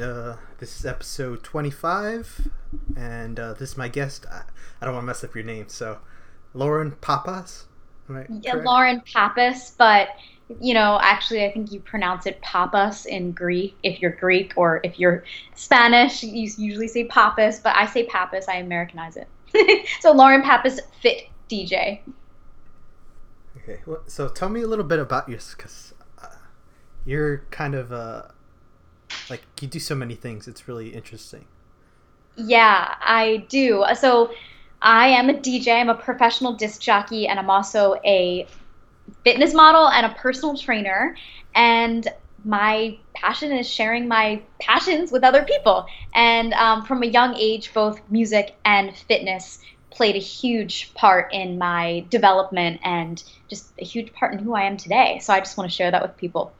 Uh, this is episode 25, and uh, this is my guest. I, I don't want to mess up your name, so Lauren Papas. Right, yeah, correct? Lauren Pappas, but you know, actually, I think you pronounce it Papas in Greek if you're Greek, or if you're Spanish, you usually say Papas, but I say Pappas, I Americanize it. so Lauren Pappas, fit DJ. Okay, well, so tell me a little bit about yours, because uh, you're kind of uh, like you do so many things. It's really interesting. Yeah, I do. So I am a DJ. I'm a professional disc jockey, and I'm also a fitness model and a personal trainer. And my passion is sharing my passions with other people. And um, from a young age, both music and fitness played a huge part in my development and just a huge part in who I am today. So I just want to share that with people.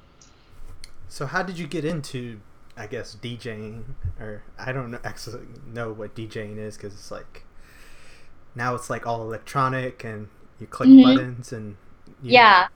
So, how did you get into, I guess, DJing? Or I don't know, actually know what DJing is because it's like now it's like all electronic and you click mm-hmm. buttons and yeah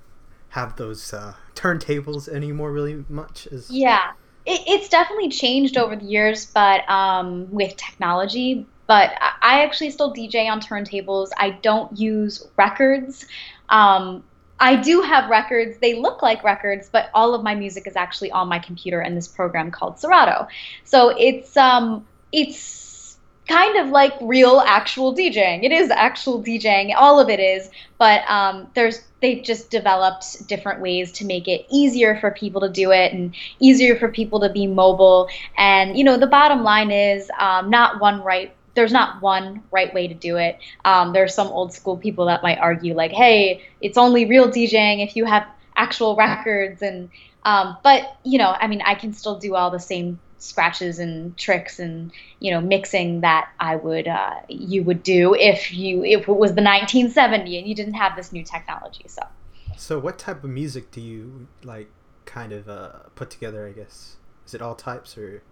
have those uh, turntables anymore really much as yeah it, it's definitely changed over the years but um, with technology but I actually still DJ on turntables. I don't use records. Um, I do have records. They look like records, but all of my music is actually on my computer in this program called Serato. So it's um, it's kind of like real actual DJing. It is actual DJing. All of it is, but um, there's they've just developed different ways to make it easier for people to do it and easier for people to be mobile. And you know, the bottom line is um, not one right. There's not one right way to do it. Um, there's some old school people that might argue like, "Hey, it's only real DJing if you have actual records." And um, but you know, I mean, I can still do all the same scratches and tricks and you know mixing that I would uh, you would do if you if it was the 1970 and you didn't have this new technology. So. So what type of music do you like kind of uh, put together? I guess is it all types or?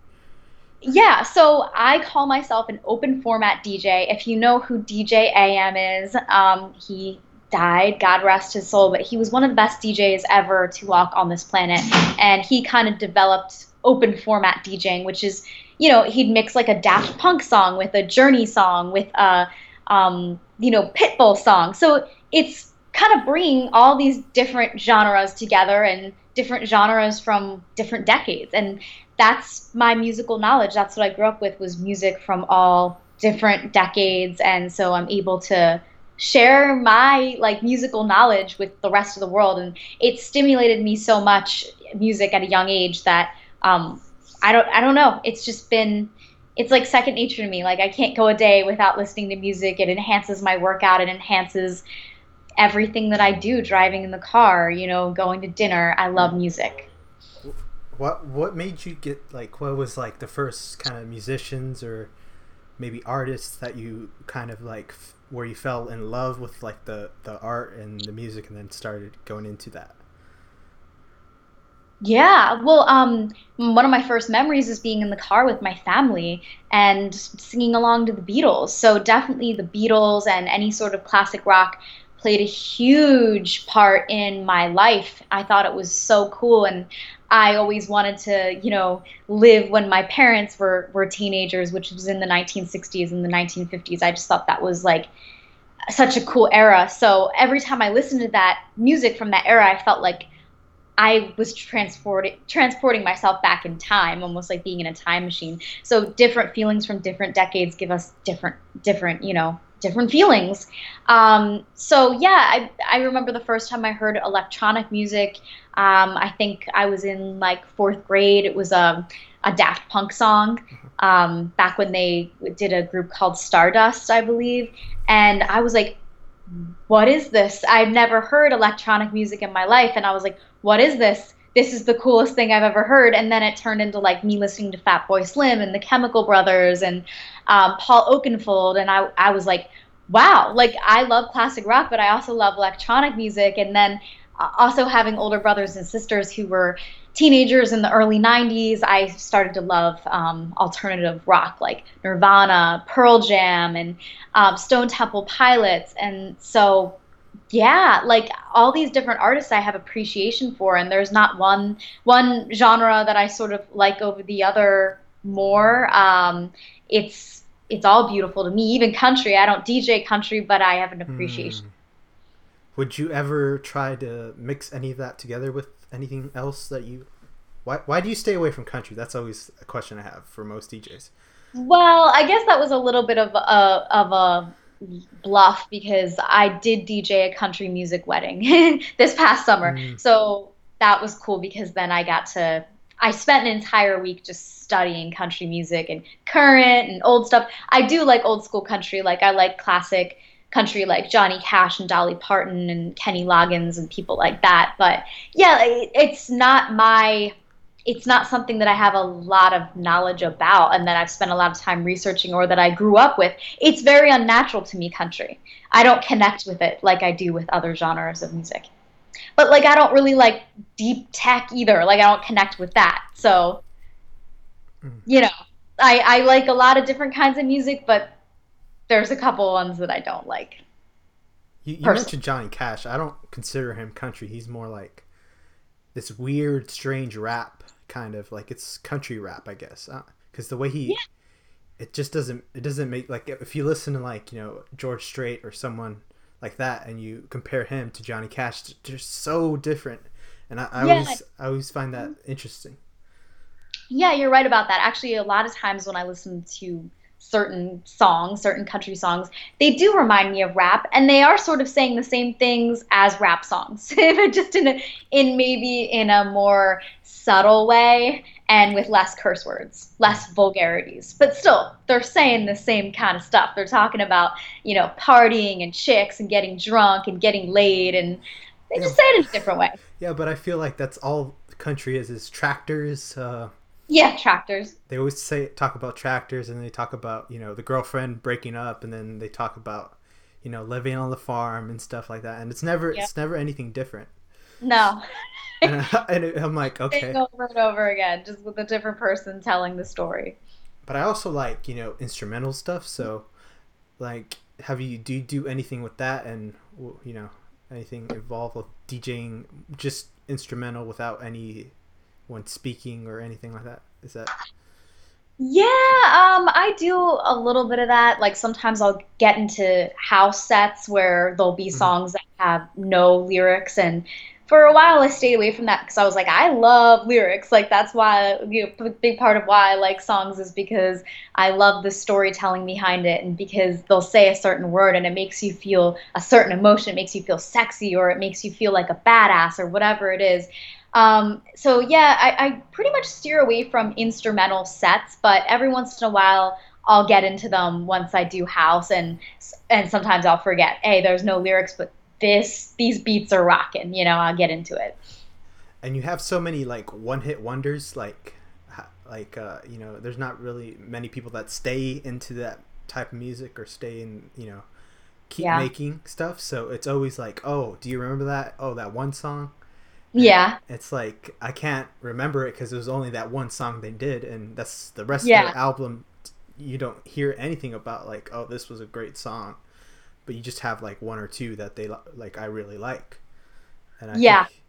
Yeah, so I call myself an open format DJ. If you know who DJ AM is, um, he died, God rest his soul, but he was one of the best DJs ever to walk on this planet. And he kind of developed open format DJing, which is, you know, he'd mix like a Daft Punk song with a Journey song with a, um, you know, Pitbull song. So it's kind of bringing all these different genres together and different genres from different decades. And that's my musical knowledge. That's what I grew up with was music from all different decades. And so I'm able to share my like musical knowledge with the rest of the world and it stimulated me so much music at a young age that um, I don't I don't know. It's just been it's like second nature to me. Like I can't go a day without listening to music. It enhances my workout. It enhances everything that I do. Driving in the car, you know, going to dinner. I love music. What what made you get like what was like the first kind of musicians or maybe artists that you kind of like where you fell in love with like the the art and the music and then started going into that? Yeah, well, um, one of my first memories is being in the car with my family and singing along to the Beatles. So definitely the Beatles and any sort of classic rock played a huge part in my life. I thought it was so cool and I always wanted to, you know, live when my parents were were teenagers, which was in the 1960s and the 1950s. I just thought that was like such a cool era. So every time I listened to that music from that era, I felt like I was transporting transporting myself back in time, almost like being in a time machine. So different feelings from different decades give us different different you know different feelings. Um, so yeah, I I remember the first time I heard electronic music. Um, I think I was in like fourth grade. It was a a Daft Punk song um, back when they did a group called Stardust, I believe, and I was like, "What is this? I've never heard electronic music in my life," and I was like what is this? This is the coolest thing I've ever heard. And then it turned into like me listening to Fatboy Slim and the Chemical Brothers and um, Paul Oakenfold. And I, I was like, wow, like I love classic rock, but I also love electronic music. And then uh, also having older brothers and sisters who were teenagers in the early 90s, I started to love um, alternative rock like Nirvana, Pearl Jam, and um, Stone Temple Pilots. And so yeah like all these different artists i have appreciation for and there's not one one genre that i sort of like over the other more. Um, it's it's all beautiful to me. Even country, I don't DJ country, but I have an appreciation. Hmm. Would you ever try to mix any of that together with anything else that you? Why Why do you stay away from country? That's always a question I have for most DJs. Well, I guess that was a little bit of a of a bluff because I did DJ a country music wedding this past summer. Mm. So that was cool because then I got to I spent an entire week just studying country music and current and old stuff. I do like old school country, like I like classic country like Johnny Cash and Dolly Parton and Kenny Loggins and people like that. But yeah, it, it's not my it's not something that I have a lot of knowledge about and that I've spent a lot of time researching or that I grew up with. It's very unnatural to me, country. I don't connect with it like I do with other genres of music. But like I don't really like deep tech either. Like I don't connect with that. So mm. you know, I, I like a lot of different kinds of music, but there's a couple ones that I don't like. You, you mentioned Johnny Cash. I don't consider him country. He's more like this weird, strange rap kind of like it's country rap, I guess. Uh, because the way he, Yeah. it just doesn't. It doesn't make like if you listen to like you know George Strait or someone like that, and you compare him to Johnny Cash, they're so different. And I, I Yeah. always, I always find that mm-hmm. interesting. Yeah, you're right about that. Actually, a lot of times when I listen to certain songs, certain country songs, they do remind me of rap, and they are sort of saying the same things as rap songs, just in a, in maybe in a more subtle way and with less curse words, less vulgarities. But still, they're saying the same kind of stuff. They're talking about, you know, partying and chicks and getting drunk and getting laid and they just say it in a different way. Yeah, but I feel like that's all country is is tractors. Uh, Yeah, tractors. they always say talk about tractors and they talk about you know the girlfriend breaking up and then they talk about you know living on the farm and stuff like that and it's never Yep. it's never anything different No. and, I, and I'm like okay over and over again, just with a different person telling the story. but i also like you know instrumental stuff so like have you do you do anything with that and you know anything involved with djing just instrumental without anyone speaking or anything like that is that Yeah, um, I do a little bit of that. Like sometimes I'll get into house sets where there'll be Mhm. songs that have no lyrics, and for a while I stayed away from that because I was like, I love lyrics. Like that's why, you know, a big part of why I like songs is because I love the storytelling behind it, and because they'll say a certain word and it makes you feel a certain emotion, it makes you feel sexy, or it makes you feel like a badass, or whatever it is. Um, so yeah, I, I pretty much steer away from instrumental sets, but every once in a while I'll get into them once I do house, and and sometimes I'll forget, hey, there's no lyrics, but this these beats are rocking, you know, I'll get into it. and you have so many like one hit wonders like like uh you know there's not really many people that stay into that type of music or stay in you know keep Yeah. making stuff so it's always like oh do you remember that oh that one song Yeah, it's like i can't remember it because it was only that one song they did and that's the rest Yeah. of the album you don't hear anything about like oh this was a great song but you just have like one or two that they like i really like and I Yeah. think-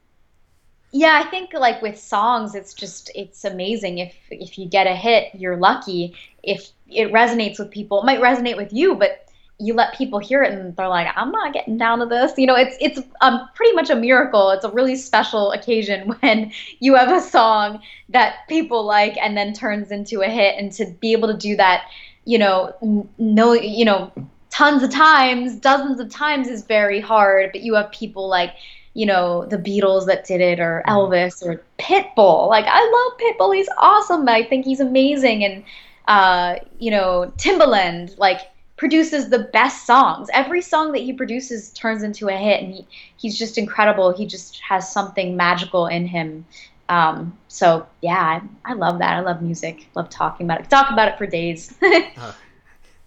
Yeah, I think like with songs, it's just it's amazing. If if you get a hit, you're lucky. If it resonates with people, it might resonate with you, but you let people hear it and they're like, I'm not getting down to this. You know, it's it's um pretty much a miracle. It's a really special occasion when you have a song that people like and then turns into a hit and to be able to do that, you know, no, you know, tons of times, dozens of times is very hard, but you have people like you know, the Beatles that did it, or Elvis, or Pitbull. Like, I love Pitbull. He's awesome. I think he's amazing. And, uh, you know, Timbaland, like, produces the best songs. Every song that he produces turns into a hit, and he, he's just incredible. He just has something magical in him. Um, so, yeah, I, I love that. I love music. Love talking about it. Talk about it for days. Uh,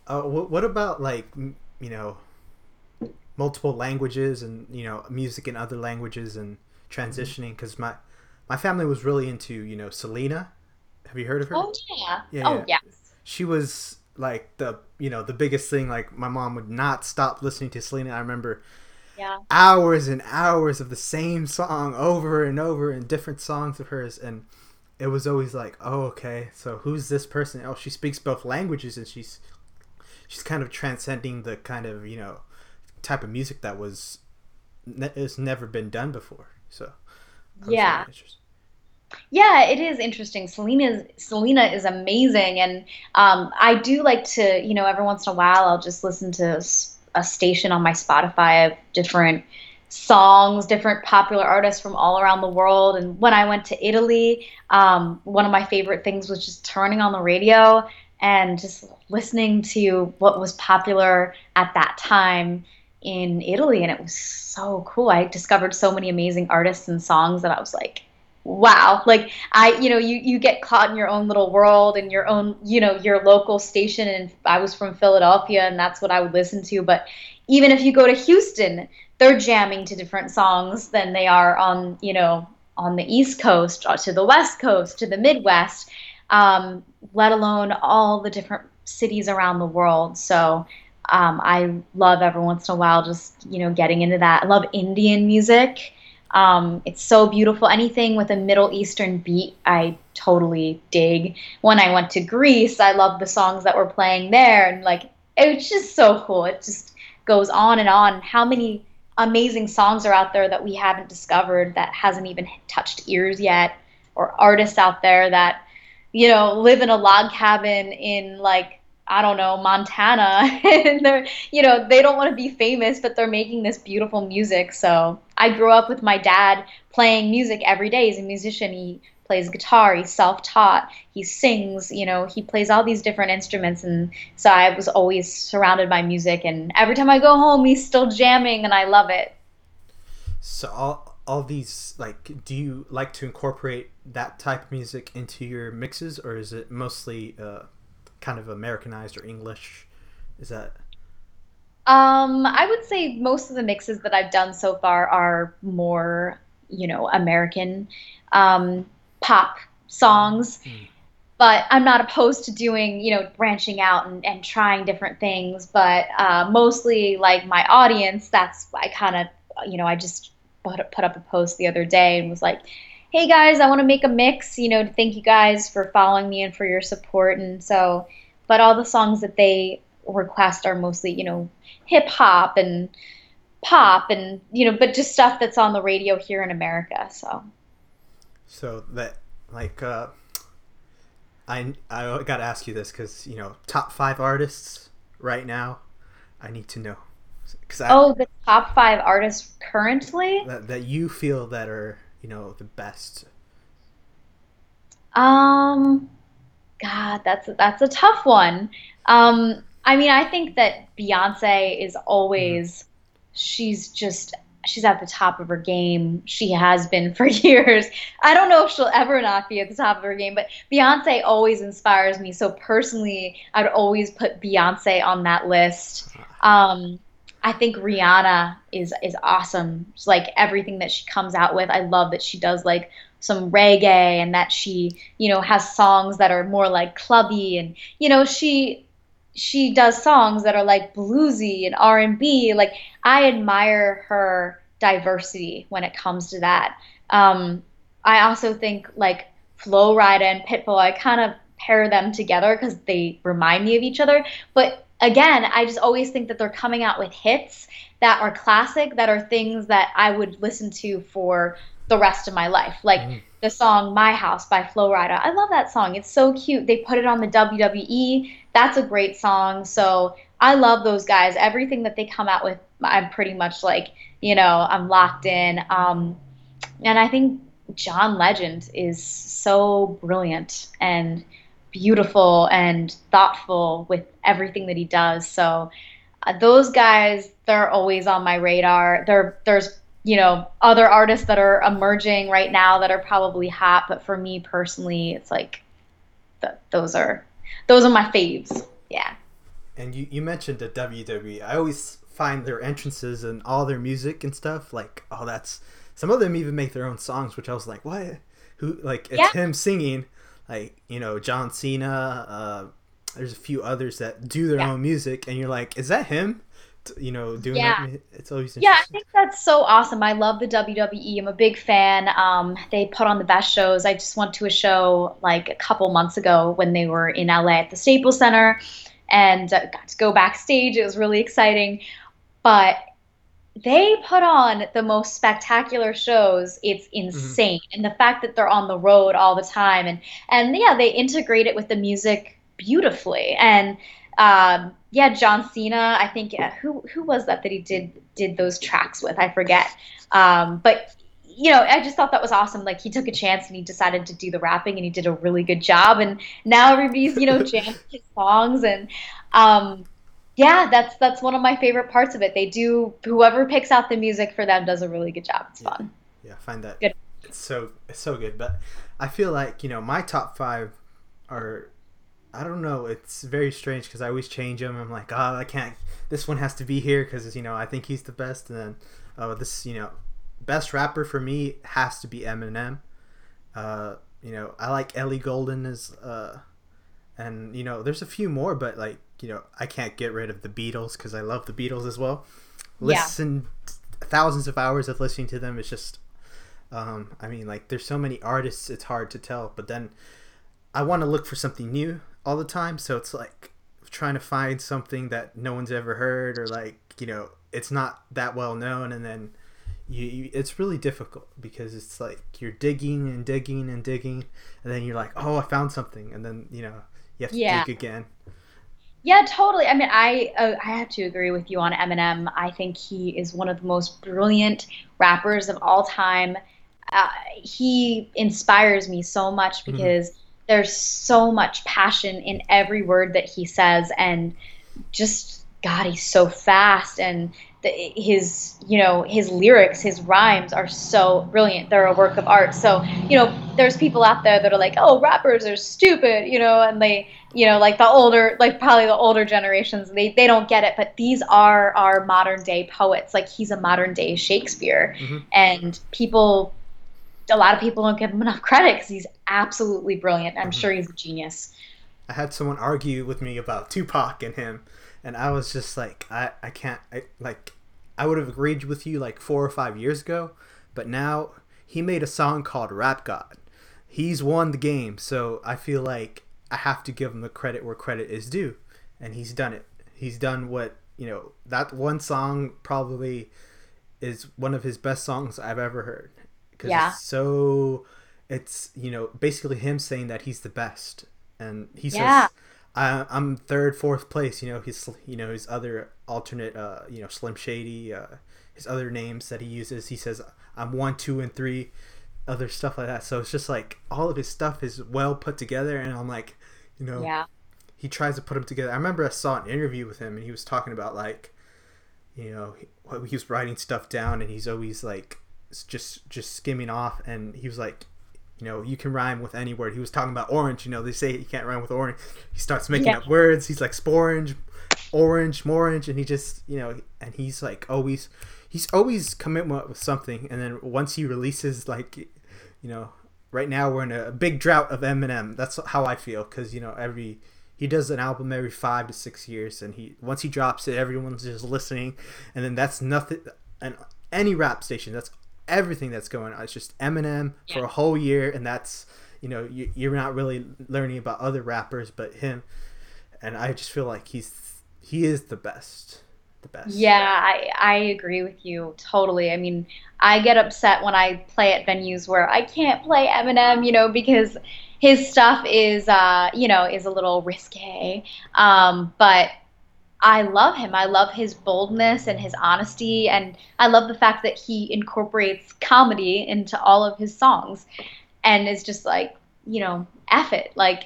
uh, what, what about like m- you know multiple languages and you know music in other languages and transitioning? Because my my family was really into you know Selena. Have you heard of her? oh, yeah. Yeah, oh, yeah. She was like the you know the biggest thing. Like my mom would not stop listening to Selena. I remember Yeah. hours and hours of the same song over and over and different songs of hers and it was always like, oh, okay, so who's this person? Oh, she speaks both languages, and she's she's kind of transcending the kind of you know type of music that was ne- has never been done before. So yeah. Yeah, it is interesting. Selena Selena is amazing, and um, I do like to, you know, every once in a while I'll just listen to a station on my Spotify of different songs, different popular artists from all around the world. And when I went to Italy, um, one of my favorite things was just turning on the radio and just listening to what was popular at that time in Italy. And it was so cool. I discovered so many amazing artists and songs that I was like, wow like i you know you you get caught in your own little world and your own you know your local station. And i was from philadelphia and that's what i would listen to. But even if you go to houston they're jamming to different songs than they are on you know on the east coast or to the west coast to the midwest um, let alone all the different cities around the world. So um, i love every once in a while just you know getting into that. I love indian music um, it's so beautiful. Anything with a Middle Eastern beat, I totally dig. When I went to Greece, I loved the songs that were playing there, and like it was just so cool. It just goes on and on. How many amazing songs are out there that we haven't discovered that hasn't even touched ears yet, or artists out there that you know live in a log cabin in like I don't know, Montana, and they're, you know, they don't want to be famous, but they're making this beautiful music. So I grew up with my dad playing music every day. He's a musician. He plays guitar. He's self-taught. He sings. You know, he plays all these different instruments, and so I was always surrounded by music. And every time I go home, he's still jamming, and I love it. So all all these like, do you like to incorporate that type of music into your mixes, or is it mostly? Uh kind of Americanized or English? Is that? Um, I would say most of the mixes that I've done so far are more, you know, American um, pop songs. Mm. But I'm not opposed to doing, you know, branching out and, and trying different things. But uh, mostly, like my audience, that's I kind of, you know, I just put, put up a post the other day and was like, hey guys, I want to make a mix, you know, to thank you guys for following me and for your support. And so, but all the songs that they request are mostly, you know, hip hop and pop and, you know, but just stuff that's on the radio here in America. So, so that, like, uh, I, I got to ask you this because, you know, top five artists right now, I need to know. Cause I, oh, the top five artists currently? That, that you feel that are you know the best? Um, God, that's that's a tough one. Um, I mean, I think that Beyonce is always mm. she's just she's at the top of her game. She has been for years. I don't know if she'll ever not be at the top of her game, but Beyonce always inspires me. So personally, I'd always put Beyonce on that list. Um, I think Rihanna is is awesome. Like everything that she comes out with. I love that she does like some reggae and that she, you know, has songs that are more like clubby and you know, she she does songs that are like bluesy and R&B. Like I admire her diversity when it comes to that. Um, I also think like Flo Rida and Pitbull, I kind of pair them together because they remind me of each other. But again, I just always think that they're coming out with hits that are classic, that are things that I would listen to for the rest of my life. Like mm. the song My House by Flo Rida. I love that song. It's so cute. They put it on the WWE. That's a great song. So I love those guys. Everything that they come out with, I'm pretty much like, you know, I'm locked in. Um, and I think John Legend is so brilliant and beautiful and thoughtful with everything that he does. So uh, those guys, they're always on my radar. There, there's you know other artists that are emerging right now that are probably hot, but for me personally, it's like the, those are those are my faves. Yeah. And you, you mentioned the WWE. I always find their entrances and all their music and stuff like oh that's some of them even make their own songs, which I was like what who like it's yeah. him singing like you know John Cena. Uh, there's a few others that do their yeah. own music, and you're like, is that him? you know, doing Yeah. it. It's always Yeah, I think that's so awesome. I love the WWE. I'm a big fan. Um, they put on the best shows. I just went to a show like a couple months ago when they were in LA at the Staples Center and uh, got to go backstage. It was really exciting. But they put on the most spectacular shows. It's hmm insane. And the fact that they're on the road all the time and and yeah, they integrate it with the music beautifully. And um, yeah, John Cena, I think uh, who who was that that he did did those tracks with? I forget. Um, but you know, I just thought that was awesome. Like he took a chance and he decided to do the rapping and he did a really good job. And now everybody's, you know, jamming his songs and um yeah, that's that's one of my favorite parts of it. They do whoever picks out the music for them does a really good job. It's Yeah, fun. yeah. I find that Good. it's so it's so good. But I feel like you know my top five are I don't know. It's very strange because I always change them. I'm like, oh, I can't. This one has to be here because you know I think he's the best. And then, oh, this you know, best rapper for me has to be Eminem. Uh, you know, I like Ellie Goulding as uh, and you know, there's a few more, but like you know, I can't get rid of the Beatles because I love the Beatles as well. Yeah. Listen, thousands of hours of listening to them. It's just, um, I mean, like there's so many artists, it's hard to tell. But then I want to look for something new all the time, so it's like trying to find something that no one's ever heard or like you know it's not that well known, and then you, you it's really difficult because it's like you're digging and digging and digging, and then you're like, oh, I found something, and then you know you have to Yeah. again. Yeah, totally. I mean, I uh, I have to agree with you on Eminem. I think he is one of the most brilliant rappers of all time. Uh, he inspires me so much hmm because there's so much passion in every word that he says, and just God, he's so fast, and the, his you know his lyrics, his rhymes are so brilliant. They're a work of art. So you know, there's people out there that are like, oh, rappers are stupid, you know, and they you know like the older like probably the older generations they they don't get it. But these are our modern day poets. Like he's a modern day shakespeare. Hmm and people a lot of people don't give him enough credit because he's absolutely brilliant. I'm hmm sure he's a genius. I had someone argue with me about Tupac and him, and I was just like, I, I can't, I, like, I would have agreed with you like four or five years ago, but now he made a song called Rap God. He's won the game, so I feel like I have to give him the credit where credit is due, and he's done it. He's done what, you know, that one song probably is one of his best songs I've ever heard. Because yeah. it's so it's you know basically him saying that he's the best. And he yeah. says I, I'm third fourth place you know his you know his other alternate uh you know Slim Shady uh his other names that he uses. He says I'm one two and three other stuff like that. So it's just like all of his stuff is well put together and I'm like you know yeah. he tries to put them together. I remember I saw an interview with him and he was talking about like you know he, he was writing stuff down and he's always like just just skimming off and he was like you know you can rhyme with any word. He was talking about orange you know they say you can't rhyme with orange. He starts making yeah. up words. He's like sporange orange morange and he just you know and he's like always he's always coming up with something. And then once he releases like you know right now we're in a big drought of eminem. That's how i feel because you know every he does an album every five to six years and he once he drops it everyone's just listening. And then that's nothing and any rap station that's everything that's going on it's just eminem yeah for a whole year and that's you know you, you're not really learning about other rappers but him and i just feel like he's he is the best the best Yeah, I, I agree with you totally. I mean, I get upset when I play at venues where I can't play Eminem, you know, because his stuff is, uh, you know, is a little risque. Um, but I love him. I love his boldness and his honesty, and I love the fact that he incorporates comedy into all of his songs, and is just like, you know, F it, like.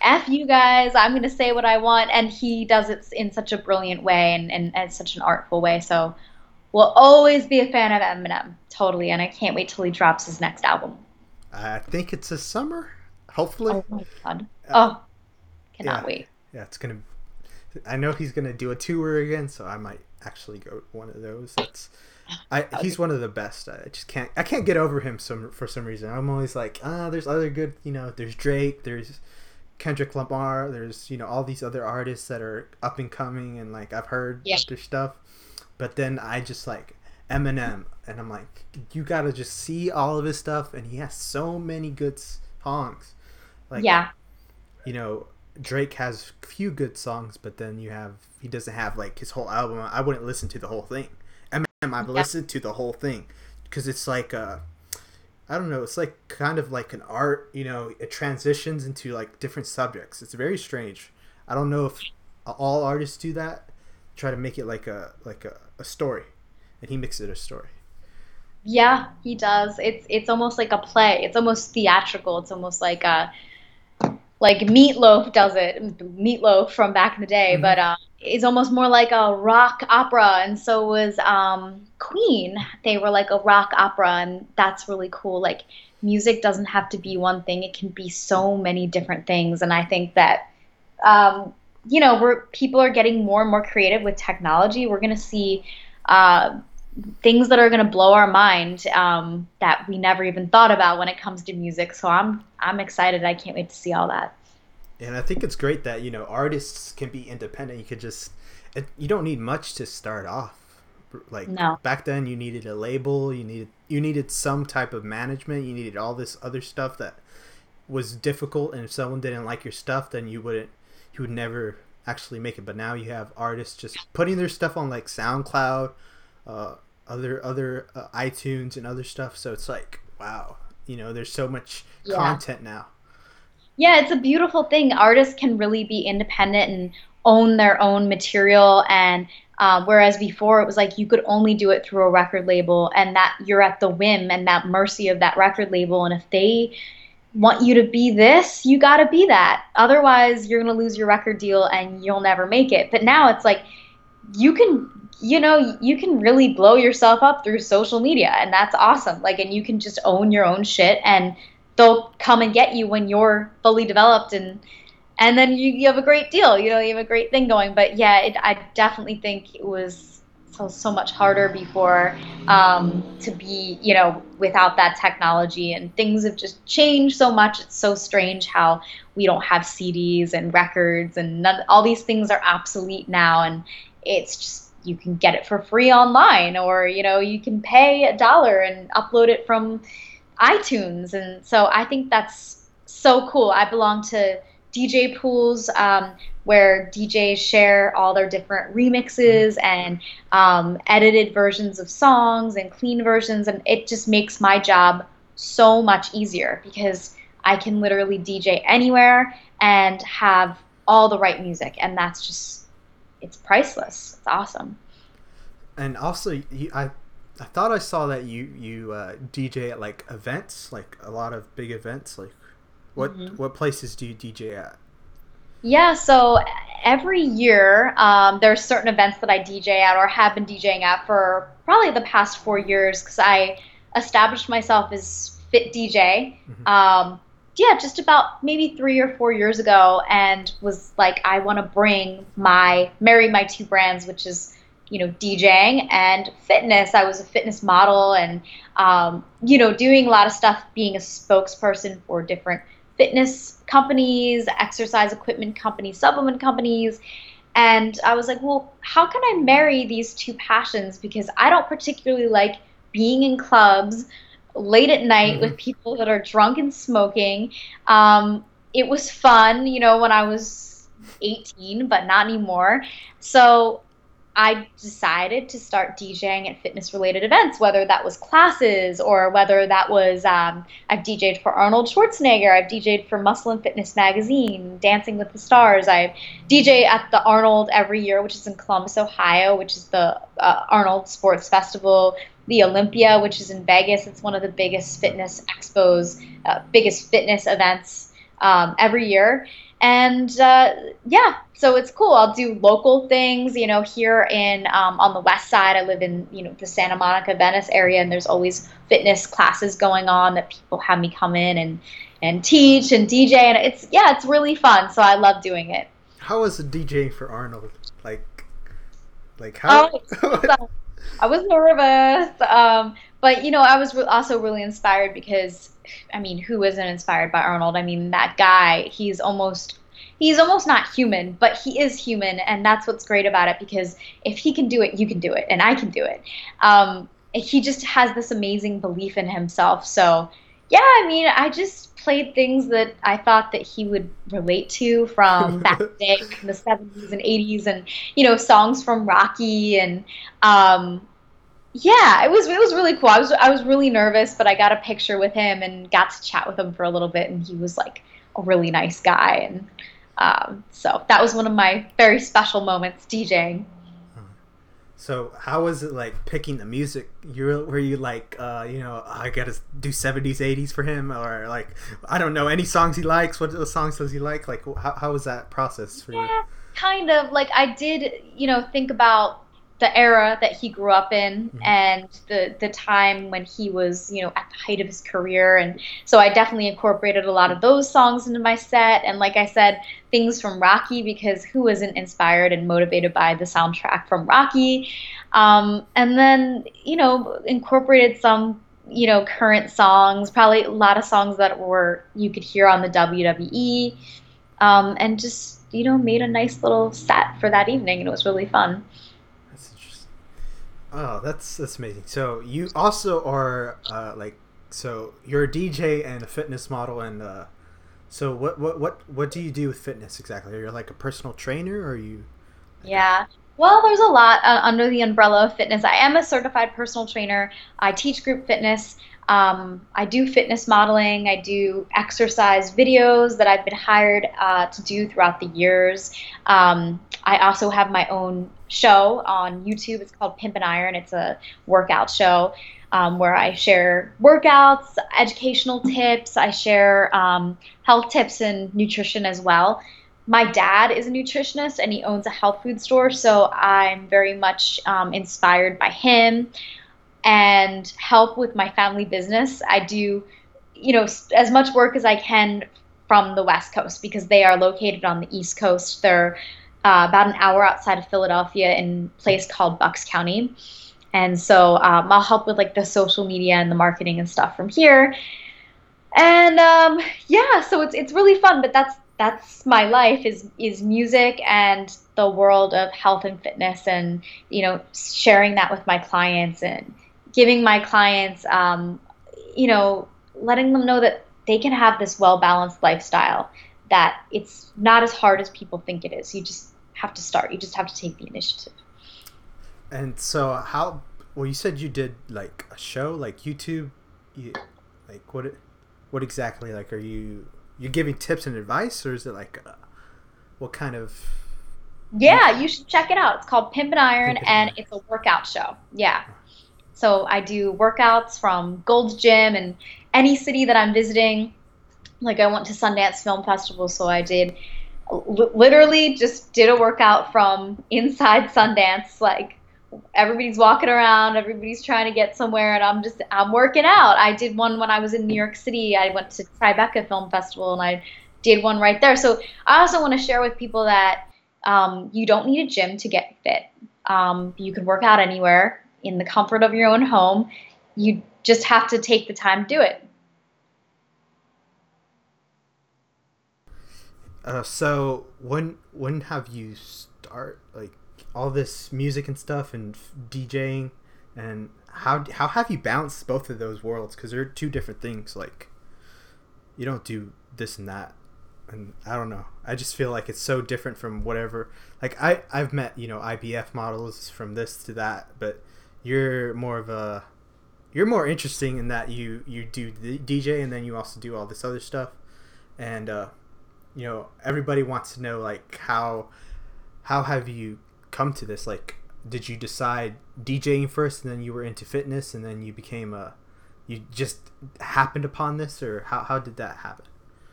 F you guys, I'm gonna say what I want, and he does it in such a brilliant way and, and, and such an artful way. So we'll always be a fan of Eminem, totally, and I can't wait till he drops his next album. i think it's a summer hopefully Oh my god. uh, Oh, cannot yeah wait. yeah it's gonna i know he's gonna do a tour again so i might actually go to one of those that's I he's one of the best. I just can't I can't get over him some for some reason. I'm always like, ah, there's other good, you know, there's Drake, there's Kendrick Lamar. There's you know all these other artists that are up and coming, and like I've heard yeah. their stuff. But then I just like Eminem, and I'm like, you gotta just see all of his stuff, and he has so many good songs. Like, yeah, you know, Drake has few good songs, but then you have he doesn't have like his whole album. I wouldn't listen to the whole thing. Eminem, I've yeah. listened to the whole thing because it's like uh, I don't know, it's like kind of like an art. You know, it transitions into like different subjects. It's very strange. I don't know if all artists do that. Try to make it like a like a, a story and he makes it a story. Yeah, he does. It's it's almost like a play. It's almost theatrical. It's almost like a like Meatloaf does it. Meatloaf from back in the day, mm-hmm. but uh, it's almost more like a rock opera, and so was um, Queen. They were like a rock opera, and that's really cool. Like music doesn't have to be one thing; it can be so many different things. And I think that um, you know, we're people are getting more and more creative with technology. We're gonna see uh, things that are going to blow our mind um, that we never even thought about when it comes to music. So I'm I'm excited. I can't wait to see all that. And I think it's great that you know artists can be independent. You could just it, you don't need much to start off. Like no. back then, you needed a label. You needed you needed some type of management. You needed all this other stuff that was difficult. And if someone didn't like your stuff, then you wouldn't you would never actually make it. But now you have artists just putting their stuff on like SoundCloud, uh, other other uh, iTunes and other stuff. So it's like wow, you know, there's so much yeah. content now. Yeah, it's a beautiful thing. Artists can really be independent and own their own material and um, whereas before it was like you could only do it through a record label and that you're at the whim and that mercy of that record label and if they want you to be this, you got to be that. Otherwise, you're going to lose your record deal and you'll never make it. But now it's like you can you know, you can really blow yourself up through social media and that's awesome. Like and you can just own your own shit and they'll come and get you when you're fully developed and and then you, you have a great deal. You know, you have a great thing going. But yeah, it, I definitely think it was so so much harder before um, to be you know without that technology and things have just changed so much it's so strange how we don't have cds and records and none, all these things are obsolete now and it's just you can get it for free online or you know you can pay a dollar and upload it from itunes. And so i think that's so cool. I belong to dj pools um, where DJs share all their different remixes and um, edited versions of songs and clean versions, and it just makes my job so much easier because I can literally DJ anywhere and have all the right music, and that's just it's priceless. It's awesome. And also, you, I I thought I saw that you you uh, DJ at like events, like a lot of big events. Like, what mm-hmm. what places do you DJ at? Yeah, so every year um, there's certain events that I DJ at or have been DJing at for probably the past four years because I established myself as fit DJ. Mm-hmm. Um, yeah, just about maybe three or four years ago, and was like, I want to bring my marry my two brands, which is you know DJing and fitness. I was a fitness model, and um, you know doing a lot of stuff, being a spokesperson for different fitness companies, exercise equipment companies, supplement companies. And I was like, well, how can I marry these two passions? Because I don't particularly like being in clubs late at night mm-hmm. with people that are drunk and smoking. Um, it was fun, you know, when I was 18, but not anymore. So I decided to start DJing at fitness related events, whether that was classes or whether that was, um, I've DJed for Arnold Schwarzenegger, I've DJed for Muscle and Fitness Magazine, Dancing with the Stars. I DJ at the Arnold every year, which is in Columbus, Ohio, which is the uh, Arnold Sports Festival. The Olympia, which is in Vegas, it's one of the biggest fitness expos, uh, biggest fitness events um, every year. And uh, yeah so it's cool. I'll do local things you know here in um, on the west side. I live in you know the santa monica venice area and there's always fitness classes going on that people have me come in and and teach and dj and it's yeah it's really fun so i love doing it. How was the dj for arnold? Like like how oh, i was nervous um, but you know i was re- also really inspired because I mean, who isn't inspired by Arnold? I mean, that guy, he's almost he's almost not human, but he is human, and that's what's great about it because if he can do it, you can do it, and I can do it. Um, he just has this amazing belief in himself. So, yeah, I mean, I just played things that I thought that he would relate to from back in the 70s and 80s, and you know, songs from Rocky and. Um, yeah, it was it was really cool. I was I was really nervous, but I got a picture with him and got to chat with him for a little bit, and he was like a really nice guy, and um, so that was one of my very special moments DJing. So how was it like picking the music? You were you like, uh, you know, I gotta do seventies, eighties for him, or like, I don't know any songs he likes. What songs does he like? Like, how, how was that process for yeah, you? Kind of like I did, you know, think about the era that he grew up in mm-hmm. and the the time when he was you know at the height of his career and so I definitely incorporated a lot of those songs into my set and like I said things from Rocky because who wasn't inspired and motivated by the soundtrack from Rocky um, and then you know incorporated some you know current songs probably a lot of songs that were you could hear on the WWE um, and just you know made a nice little set for that evening and it was really fun. Oh, that's that's amazing. So you also are uh, like, so you're a DJ and a fitness model, and uh, so what what what what do you do with fitness exactly? Are you like a personal trainer, or you? Yeah. Well, there's a lot uh, under the umbrella of fitness. I am a certified personal trainer. I teach group fitness. Um, I do fitness modeling. I do exercise videos that I've been hired uh, to do throughout the years. Um, I also have my own show on YouTube. It's called Pimp and Iron. It's a workout show um, where I share workouts, educational tips. I share um, health tips and nutrition as well. My dad is a nutritionist and he owns a health food store, so I'm very much um, inspired by him and help with my family business. I do, you know, as much work as I can from the West Coast because they are located on the East Coast. They're uh, about an hour outside of Philadelphia in a place called Bucks County. And so um, I'll help with like the social media and the marketing and stuff from here. And um, yeah, so it's it's really fun. But that's that's my life is is music and the world of health and fitness, and you know sharing that with my clients and giving my clients, um, you know, letting them know that they can have this well balanced lifestyle. That it's not as hard as people think it is. You just have to start. You just have to take the initiative. And so, how? Well, you said you did like a show, like YouTube. You, like what? What exactly? Like, are you you giving tips and advice, or is it like, uh, what kind of? Yeah, you should check it out. It's called Pimp and Iron, Pimp and, and it's a workout show. Yeah. So I do workouts from Gold's Gym and any city that I'm visiting. Like I went to Sundance Film Festival, so I did literally just did a workout from inside Sundance. Like everybody's walking around, everybody's trying to get somewhere, and I'm just I'm working out. I did one when I was in New York City. I went to Tribeca Film Festival, and I did one right there. So I also want to share with people that um, you don't need a gym to get fit. Um, you can work out anywhere in the comfort of your own home. You just have to take the time to do it. Uh, so when when have you start like all this music and stuff and DJing and how how have you balanced both of those worlds? Because they're two different things like you don't do this and that. And I don't know. I just feel like it's so different from whatever like I I've met you know IBF models from this to that but you're more of a you're more interesting in that you you do the DJ and then you also do all this other stuff. And uh you know everybody wants to know like how how have you come to this? Like did you decide DJing first and then you were into fitness and then you became a you just happened upon this or how, how did that happen?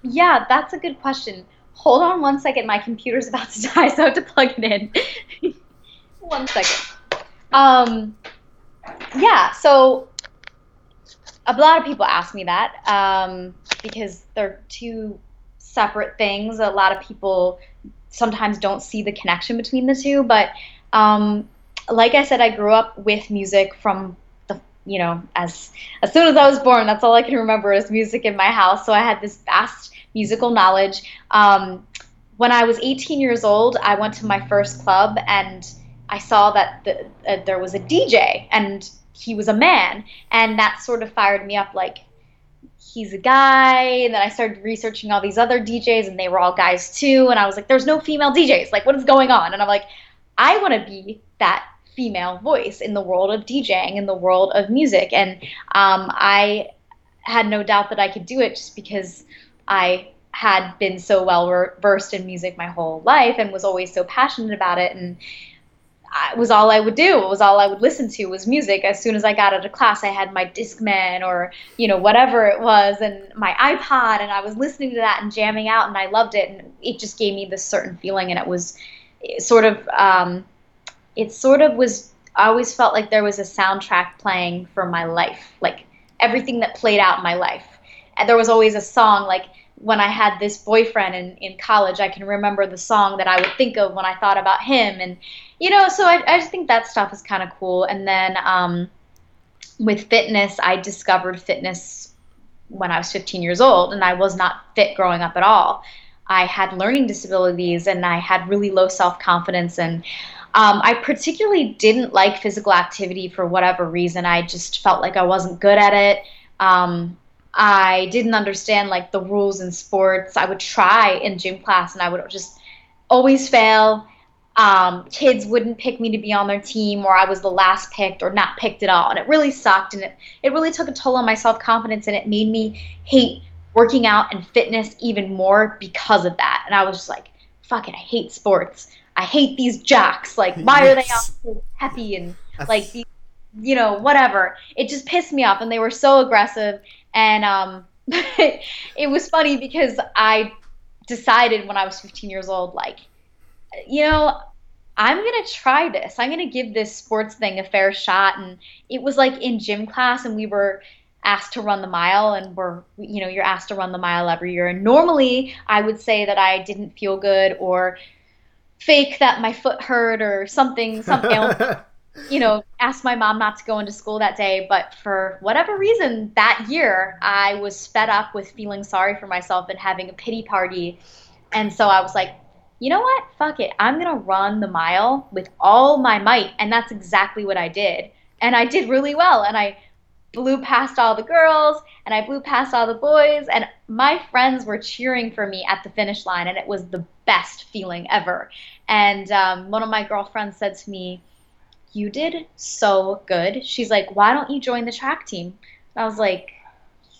Yeah that's a good question. Hold on one second my computer's about to die so i have to plug it in. One second. Um yeah so a lot of people ask me that um, because they're two separate things. A lot of people sometimes don't see the connection between the two, but um, like I said, I grew up with music from the you know, as as soon as I was born, that's all I can remember is music in my house. So I had this vast musical knowledge. Um, when I was 18 years old, I went to my first club and I saw that the, uh, there was a DJ and he was a man, and that sort of fired me up. Like he's a guy, and then I started researching all these other DJs, and they were all guys too. And I was like, there's no female DJs. Like, what is going on? And I'm like, I want to be that female voice in the world of DJing, in the world of music. And um, I had no doubt that I could do it just because I had been so well versed in music my whole life and was always so passionate about it. And it was all I would do. It was all I would listen to was music. As soon as I got out of class, I had my Discman or you know whatever it was, and my iPod, and I was listening to that and jamming out, and I loved it, and it just gave me this certain feeling, and it was sort of um, it sort of was I always felt like there was a soundtrack playing for my life, like everything that played out in my life. And there was always a song like when I had this boyfriend in, in college, I can remember the song that I would think of when I thought about him. And, you know, so I, I just think that stuff is kind of cool. And then um, with fitness, I discovered fitness when I was 15 years old, and I was not fit growing up at all. I had learning disabilities and I had really low self confidence. And um, I particularly didn't like physical activity for whatever reason. I just felt like I wasn't good at it. Um, I didn't understand like the rules in sports. I would try in gym class and I would just always fail. Um, kids wouldn't pick me to be on their team, or I was the last picked, or not picked at all, and it really sucked. And it it really took a toll on my self confidence, and it made me hate working out and fitness even more because of that. And I was just like, fuck it, I hate sports. I hate these jocks. Like, why are they all so happy and like these, you know, whatever. It just pissed me off, and they were so aggressive. And um, it was funny because I decided when I was 15 years old, like, you know, I'm gonna try this. I'm gonna give this sports thing a fair shot. And it was like in gym class, and we were asked to run the mile and we're you know you're asked to run the mile every year and normally i would say that i didn't feel good or fake that my foot hurt or something something else you know ask my mom not to go into school that day but for whatever reason that year i was fed up with feeling sorry for myself and having a pity party and so i was like you know what fuck it i'm gonna run the mile with all my might and that's exactly what i did and i did really well and i blew past all the girls and I blew past all the boys and my friends were cheering for me at the finish line and it was the best feeling ever. And um, one of my girlfriends said to me, "You did so good." She's like, "Why don't you join the track team?" And I was like,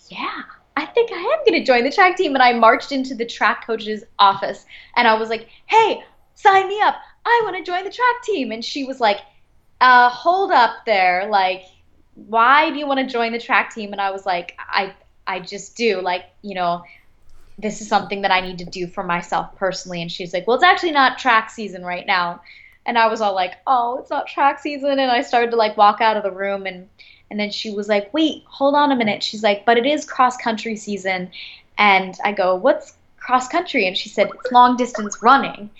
"Yeah." I think I am going to join the track team. And I marched into the track coach's office and I was like, hey, sign me up. I want to join the track team. And she was like, uh, hold up there. Like, why do you want to join the track team? And I was like, I, I just do. Like, you know, this is something that I need to do for myself personally. And she's like, well, it's actually not track season right now. And I was all like, oh, it's not track season. And I started to like walk out of the room and, and then she was like, wait, hold on a minute. She's like, but it is cross country season. And I go, what's cross country? And she said, it's long distance running.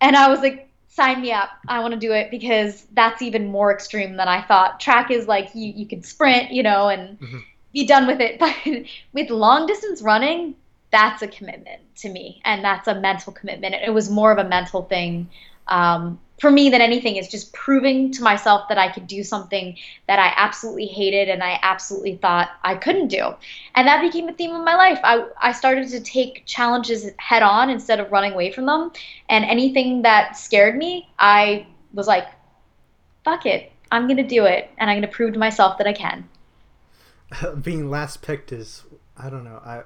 And I was like, sign me up. I want to do it because that's even more extreme than I thought. Track is like you, you can sprint, you know, and mm-hmm. be done with it. But with long distance running, that's a commitment to me. And that's a mental commitment. It was more of a mental thing um, for me than anything is just proving to myself that I could do something that I absolutely hated and I absolutely thought I couldn't do. And that became a theme of my life. I, I started to take challenges head on instead of running away from them. And anything that scared me, I was like, fuck it. I'm going to do it. And I'm going to prove to myself that I can. Being last picked is, I don't know. I,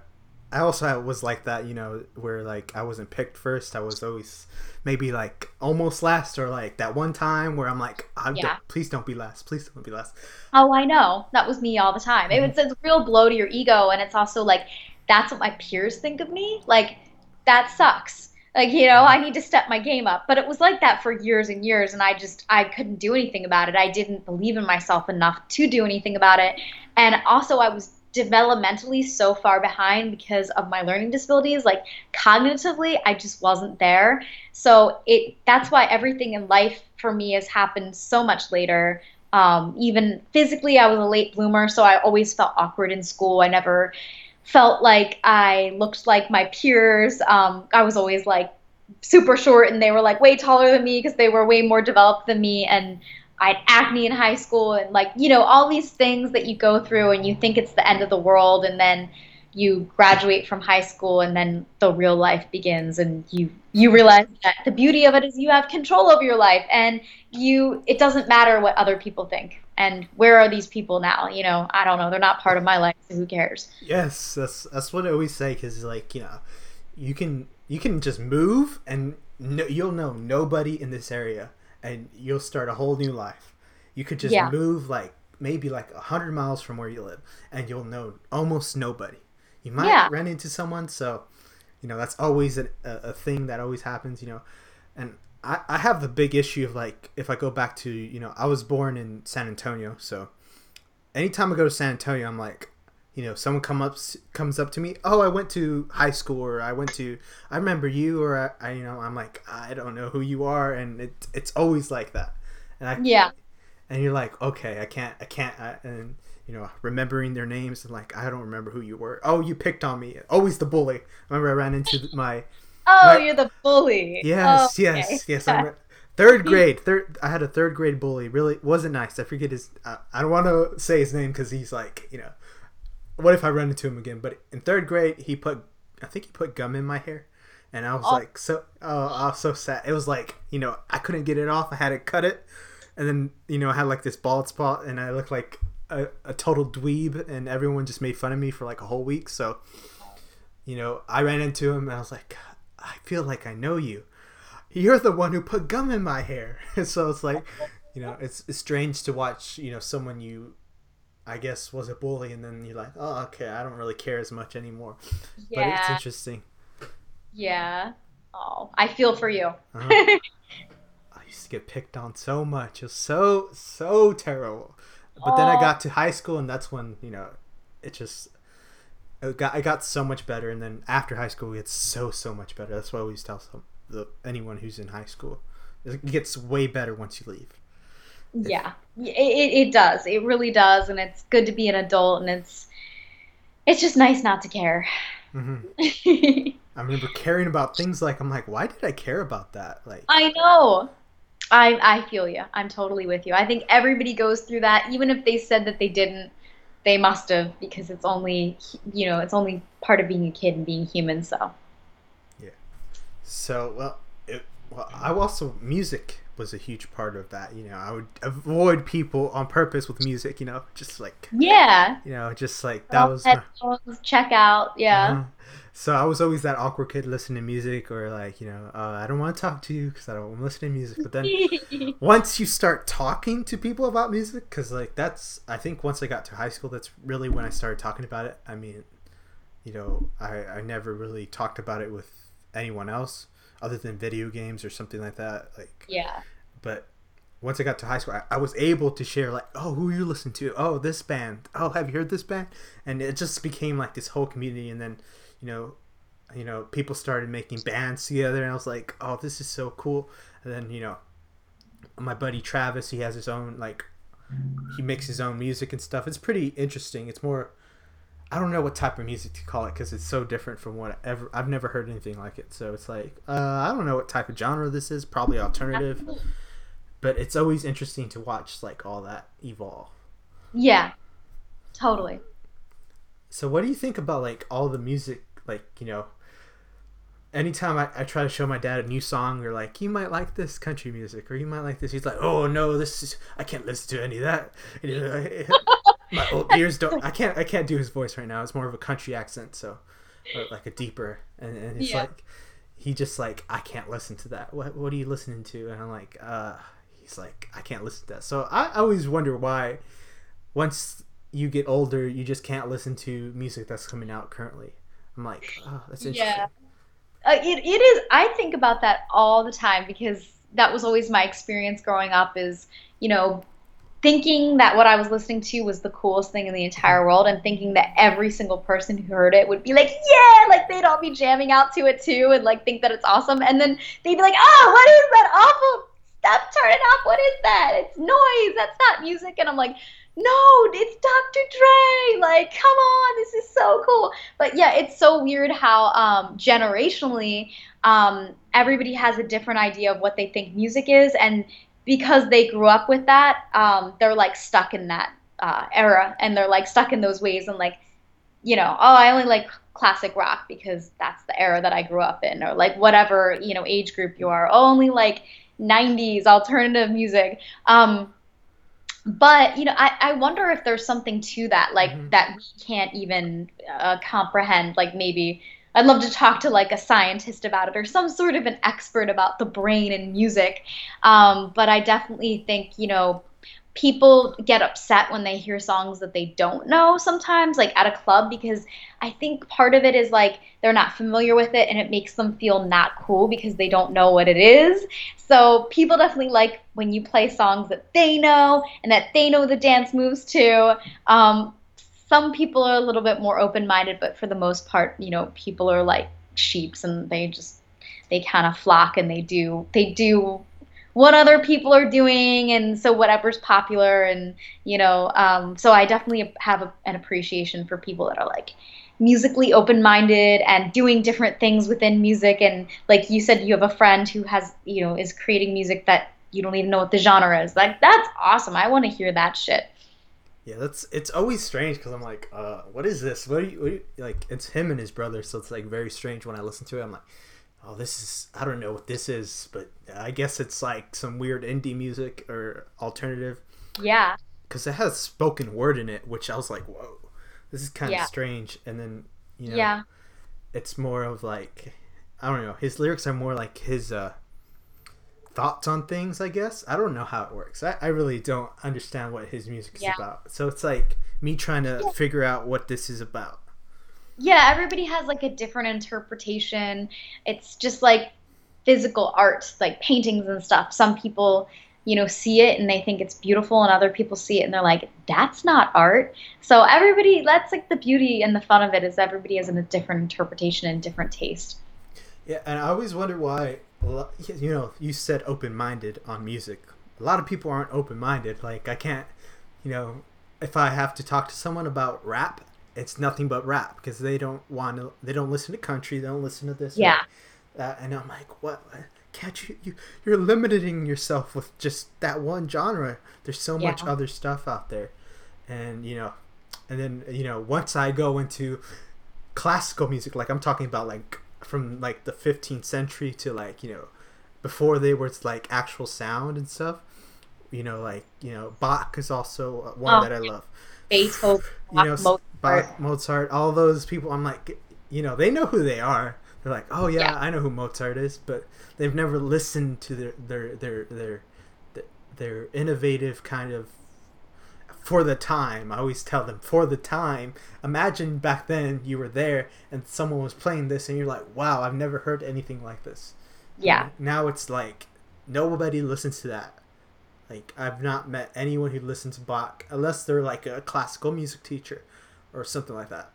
I also was like that, you know, where like I wasn't picked first. I was always maybe like almost last, or like that one time where I'm like, I'm yeah. please don't be last, please don't be last. Oh, I know. That was me all the time. Mm-hmm. It's a real blow to your ego, and it's also like that's what my peers think of me. Like that sucks. Like you know, I need to step my game up. But it was like that for years and years, and I just I couldn't do anything about it. I didn't believe in myself enough to do anything about it, and also I was developmentally so far behind because of my learning disabilities like cognitively i just wasn't there so it that's why everything in life for me has happened so much later Um, even physically, I was a late bloomer, so I always felt awkward in school. I never felt like I looked like my peers. Um, I was always like super short, and they were like way taller than me because they were way more developed than me. And I had acne in high school, and like, you know, all these things that you go through, and you think it's the end of the world, and then you graduate from high school and then the real life begins and you you realize that the beauty of it is you have control over your life and you it doesn't matter what other people think. And where are these people now? You know i don't know. They're not part of my life so who cares? Yes that's that's what i always say because like you know you can you can just move and no, you'll know nobody in this area and you'll start a whole new life you could just yeah. move like maybe like a hundred miles from where you live and you'll know almost nobody you might yeah. run into someone. So, you know, that's always a, a thing that always happens, you know. And I, I have the big issue of like, if I go back to, you know, I was born in San Antonio. So anytime I go to San Antonio, I'm like, you know, someone come up comes up to me. Oh, I went to high school, or I went to. I remember you, or I, I you know, I'm like, I don't know who you are, and it, it's always like that. And I yeah. And you're like, okay, I can't, I can't, I, and you know, remembering their names and like I don't remember who you were. Oh, you picked on me. Always the bully. Remember I ran into my. oh, my, you're the bully. Yes, oh, yes, okay. yes. Third grade. Third. I had a third grade bully. Really wasn't nice. I forget his. Uh, I don't want to say his name because he's like you know. What if I run into him again? But in third grade, he put. I think he put gum in my hair. And I was oh. like, so, oh, I was so sad. It was like, you know, I couldn't get it off. I had to cut it, and then, you know, I had like this bald spot, and I looked like a, a total dweeb and everyone just made fun of me for like a whole week. So, you know, I ran into him and I was like, I feel like I know you. You're the one who put gum in my hair. so it's like, you know, it's, it's strange to watch, you know, someone you, I guess, was a bully and then you're like, oh, okay, I don't really care as much anymore. Yeah. But it's interesting. Yeah. Oh, I feel for you. uh-huh. I used to get picked on so much. It was so, so terrible. But then I got to high school, and that's when you know, it just it got I got so much better. And then after high school, it's so so much better. That's why I always tell some the anyone who's in high school, it gets way better once you leave. Yeah, it, it does. It really does, and it's good to be an adult, and it's it's just nice not to care. Mm-hmm. I remember caring about things like I'm like, why did I care about that? Like I know. I I feel you. I'm totally with you. I think everybody goes through that, even if they said that they didn't. They must have because it's only you know it's only part of being a kid and being human. So. Yeah. So well, it, well, I also music was a huge part of that. You know, I would avoid people on purpose with music. You know, just like yeah, you know, just like that was my... check out. Yeah. Uh-huh. So I was always that awkward kid listening to music, or like you know, uh, I don't want to talk to you because I don't want to listen to music. But then once you start talking to people about music, because like that's I think once I got to high school, that's really when I started talking about it. I mean, you know, I I never really talked about it with anyone else other than video games or something like that. Like yeah. But once I got to high school, I, I, was able to share like, oh, who you listen to? Oh, this band. Oh, have you heard this band? And it just became like this whole community. And then you know, you know, people started making bands together, and I was like, oh, this is so cool. And then you know, my buddy Travis, he has his own like, he makes his own music and stuff. It's pretty interesting. It's more. I don't know what type of music to call it because it's so different from what ever I've never heard anything like it. So it's like uh, I don't know what type of genre this is. Probably alternative, but it's always interesting to watch like all that evolve. Yeah, totally. So what do you think about like all the music like you know anytime I, I try to show my dad a new song or like you might like this country music or you might like this he's like oh no this is i can't listen to any of that my old ears don't i can't i can't do his voice right now it's more of a country accent so like a deeper and, and it's yeah. like he just like i can't listen to that what, what are you listening to and i'm like uh he's like i can't listen to that so i, I always wonder why once you get older you just can't listen to music that's coming out currently I'm like, oh, that's interesting. Yeah. Uh, it, it is. I think about that all the time because that was always my experience growing up is, you know, thinking that what I was listening to was the coolest thing in the entire world and thinking that every single person who heard it would be like, yeah, like they'd all be jamming out to it too and like think that it's awesome. And then they'd be like, oh, what is that awful Steph, turn it up. What is that? It's noise. That's not music. And I'm like, no, it's Dr. Dre. Like, come on, this is so cool. But yeah, it's so weird how um, generationally um, everybody has a different idea of what they think music is. And because they grew up with that, um, they're like stuck in that uh, era and they're like stuck in those ways and like, you know, oh, I only like classic rock because that's the era that I grew up in, or like whatever, you know, age group you are, oh, only like 90s alternative music. Um, but you know I, I wonder if there's something to that like mm-hmm. that we can't even uh, comprehend like maybe i'd love to talk to like a scientist about it or some sort of an expert about the brain and music um, but i definitely think you know people get upset when they hear songs that they don't know sometimes like at a club because i think part of it is like they're not familiar with it and it makes them feel not cool because they don't know what it is so people definitely like when you play songs that they know and that they know the dance moves to. um, some people are a little bit more open-minded but for the most part you know people are like sheeps and they just they kind of flock and they do they do what other people are doing and so whatever's popular and you know um, so i definitely have a, an appreciation for people that are like musically open-minded and doing different things within music. And like you said you have a friend who has you know is creating music that you don't even know what the genre is. Like that's awesome. I want to hear that shit yeah that's it's always strange because i'm like uh what is this what are, you, what are you like it's him and his brother so it's like very strange when i listen to it i'm like oh, this is I don't know what this is, but I guess it's like some weird indie music or alternative. Yeah. Because it has spoken word in it, which I was like, whoa, this is kind of yeah. strange. And then you know, yeah, it's more of like I don't know. His lyrics are more like his uh, thoughts on things. I guess I don't know how it works. I, I really don't understand what his music is yeah. about. So it's like me trying to yeah. figure out what this is about yeah, everybody has like a different interpretation. It's just like physical art, like paintings and stuff. Some people, you know, see it and they think it's beautiful, and other people see it and they're like, that's not art. So everybody, that's like the beauty and the fun of it is everybody has a different interpretation and different taste. Yeah, and I always wonder why, you know, you said open minded on music. A lot of people aren't open minded. Like, I can't, you know, if I have to talk to someone about rap, it's nothing but rap because they don't want to they don't listen to country they don't listen to this yeah that and i'm like what can't you, you you're limiting yourself with just that one genre there's so yeah. much other stuff out there and you know and then you know once i go into classical music like i'm talking about like from like the 15th century to like you know before they were like actual sound and stuff you know like you know bach is also one oh, that i love beethoven you know Mozart. Bach, Mozart, all those people. I'm like, you know, they know who they are. They're like, oh yeah, yeah, I know who Mozart is, but they've never listened to their their their their their, their innovative kind of for the time. I always tell them for the time. Imagine back then you were there and someone was playing this and you're like, wow, I've never heard anything like this. Yeah. now it's like nobody listens to that. Like I've not met anyone who listens to Bach unless they're like a classical music teacher or something like that.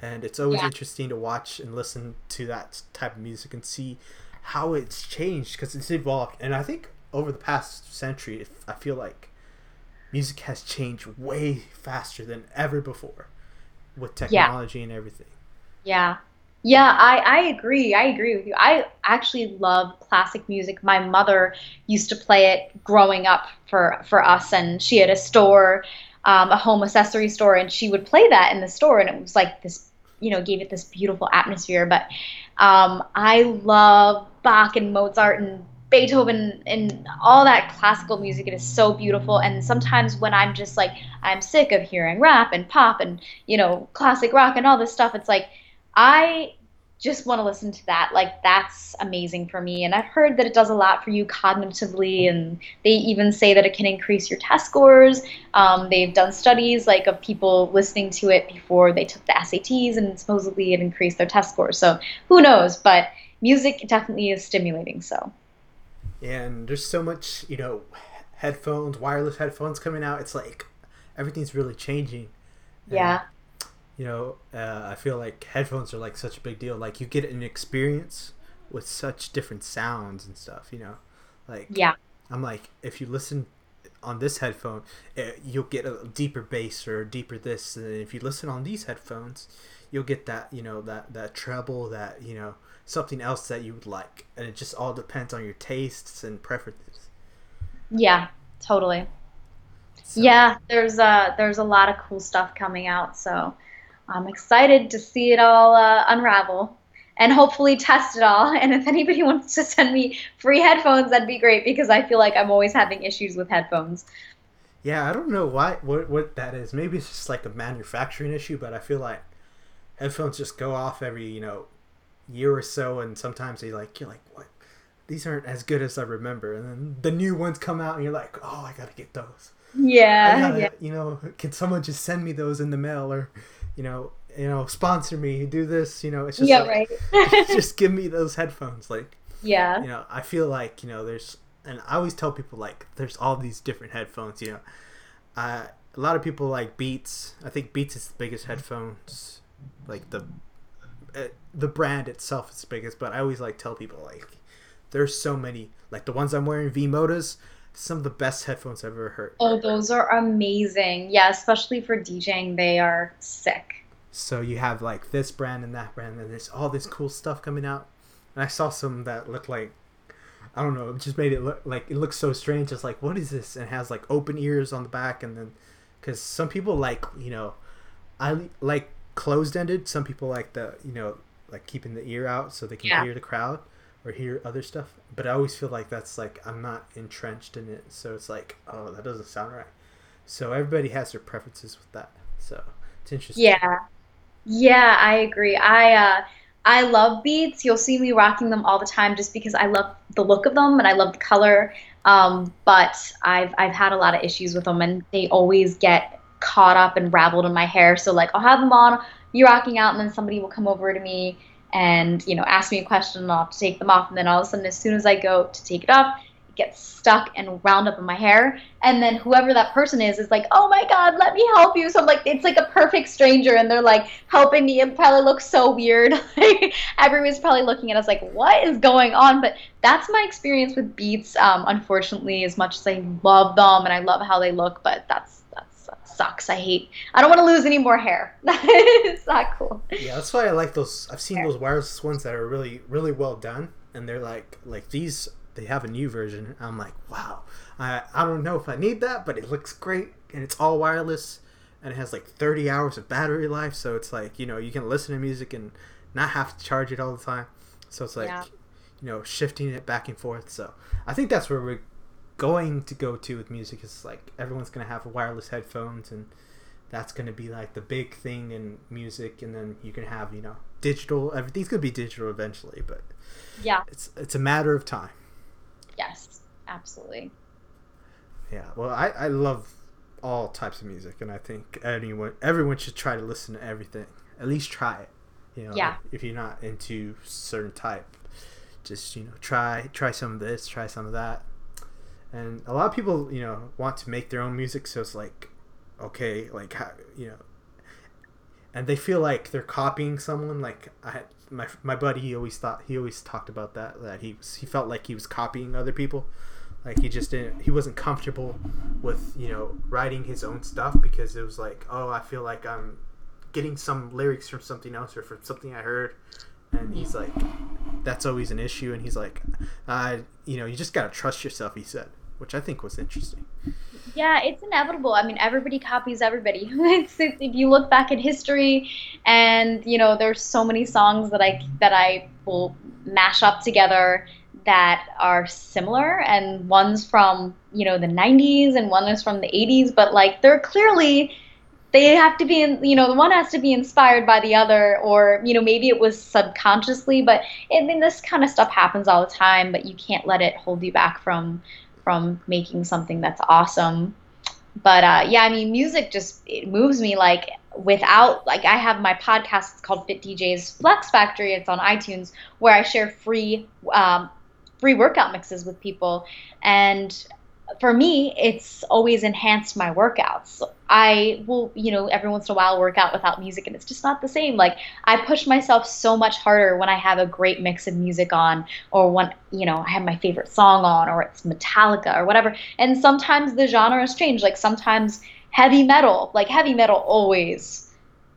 And it's always yeah. interesting to watch and listen to that type of music and see how it's changed because it's evolved. And I think over the past century, I feel like music has changed way faster than ever before with technology yeah. and everything. Yeah. Yeah, I, I agree. I agree with you. I actually love classic music. My mother used to play it growing up for, for us, and she had a store um, a home accessory store, and she would play that in the store, and it was like this, you know, gave it this beautiful atmosphere. But um, I love Bach and Mozart and Beethoven and all that classical music. It is so beautiful. And sometimes when I'm just like, I'm sick of hearing rap and pop and, you know, classic rock and all this stuff, it's like, I just want to listen to that. Like that's amazing for me. And I've heard that it does a lot for you cognitively, and they even say that it can increase your test scores. Um, they've done studies like of people listening to it before they took the SATs, and supposedly it increased their test scores. So who knows? But music definitely is stimulating. So. And there's so much, you know, headphones, wireless headphones coming out. It's like everything's really changing. Yeah you know, uh, I feel like headphones are like such a big deal. Like you get an experience with such different sounds and stuff. You know, like yeah, I'm like, if you listen on this headphone, it, eh, you'll get a deeper bass or deeper this, and if you listen on these headphones, you'll get that you know that that treble that you know something else that you would like, and it just all depends on your tastes and preferences. Yeah, totally. So. Yeah, there's a there's a lot of cool stuff coming out, so I'm excited to see it all uh, unravel and hopefully test it all. And if anybody wants to send me free headphones, that'd be great because I feel like I'm always having issues with headphones. Yeah, I don't know why what what that is. Maybe it's just like a manufacturing issue, but I feel like headphones just go off every you know year or so, and sometimes they like you're like what these aren't as good as I remember, and then the new ones come out, and you're like oh I gotta get those. Yeah, gotta, yeah. You know, can someone just send me those in the mail or you know you know, sponsor me, do this, you know, it's just yeah, like, right. just give me those headphones, like, yeah, you know, I feel like you know, there's, and I always tell people like, there's all these different headphones, you know, uh, a lot of people like Beats. I think Beats is the biggest headphones, like the, uh, the brand itself is the biggest, but I always like tell people like, there's so many, like the ones I'm wearing, V Modas some of the best headphones I've ever heard. Oh, those are amazing. Yeah, especially for DJing, they are sick. So you have like this brand and that brand, and there's all this cool stuff coming out. And I saw some that looked like I don't know, it just made it look like it looks so strange. It's like what is this? And it has like open ears on the back, and then because some people like you know, I like closed ended. Some people like the you know like keeping the ear out so they can yeah. hear the crowd or hear other stuff. But I always feel like that's like I'm not entrenched in it, so it's like oh that doesn't sound right. So everybody has their preferences with that. So it's interesting. Yeah, yeah, I agree. I uh, I love Beats. You'll see me rocking them all the time just because I love the look of them and I love the color. Um, but I've I've had a lot of issues with them and they always get caught up and raveled in my hair. So like I'll have them on, be rocking out, and then somebody will come over to me and you know ask me a question and I'll have to take them off. And then all of a sudden, as soon as I go to take it off, it gets stuck and wound up in my hair. And then whoever that person is is like, oh my God, let me help you. So I'm like, it's like a perfect stranger. And they're like helping me. It probably looks so weird. Everyone's probably looking at us like, what is going on? But that's my experience with beats. Um, unfortunately, as much as I love them and I love how they look, but that's that sucks. I hate. I don't want to lose any more hair. it's not cool. Yeah, that's why I like those. I've seen those wireless ones that are really, really well done, and they're like, like these they have a new version. I'm like, wow. I I don't know if I need that, but it looks great and it's all wireless and it has like 30 hours of battery life, so it's like you know you can listen to music and not have to charge it all the time. So it's like yeah. you know shifting it back and forth. So I think that's where we're going to go to with music. Is like everyone's gonna have wireless headphones and that's going to be like the big thing in music and then you can have you know digital everything's going to be digital eventually but yeah it's it's a matter of time Yes, absolutely. Yeah, well, I, I love all types of music, and I think anyone everyone should try to listen to everything. At least try it. You know, yeah. if you're not into certain type, just you know try try some of this, try some of that. And a lot of people, you know, want to make their own music, so it's like, okay, like how you know, and they feel like they're copying someone. Like I my my buddy he always thought he always talked about that that he was, he felt like he was copying other people. Like he just didn't he wasn't comfortable with you know writing his own stuff because it was like oh i feel like i'm getting some lyrics from something else or from something i heard. And he's like that's always an issue. And he's like uh, you know you just gotta trust yourself he said which i think was interesting yeah, it's inevitable. I mean, everybody copies everybody. if you look back at history, and you know, there's so many songs that I that I will mash up together that are similar, and one's from you know the 90s, and one is from the 80s, but like they're clearly they have to be in you know the one has to be inspired by the other or you know maybe it was subconsciously but i mean this kind of stuff happens all the time but you can't let it hold you back from from making something that's awesome. But uh, yeah, I mean, music just it moves me. Like without like I have my podcast. It's called Fit DJs Flex Factory. It's on iTunes where I share free um, free workout mixes with people. And for me, it's always enhanced my workouts. I will, you know, every once in a while work out without music and it's just not the same. Like I push myself so much harder when I have a great mix of music on or when, you know, I have my favorite song on or it's Metallica or whatever. And sometimes the genres change. Like sometimes heavy metal, like heavy metal always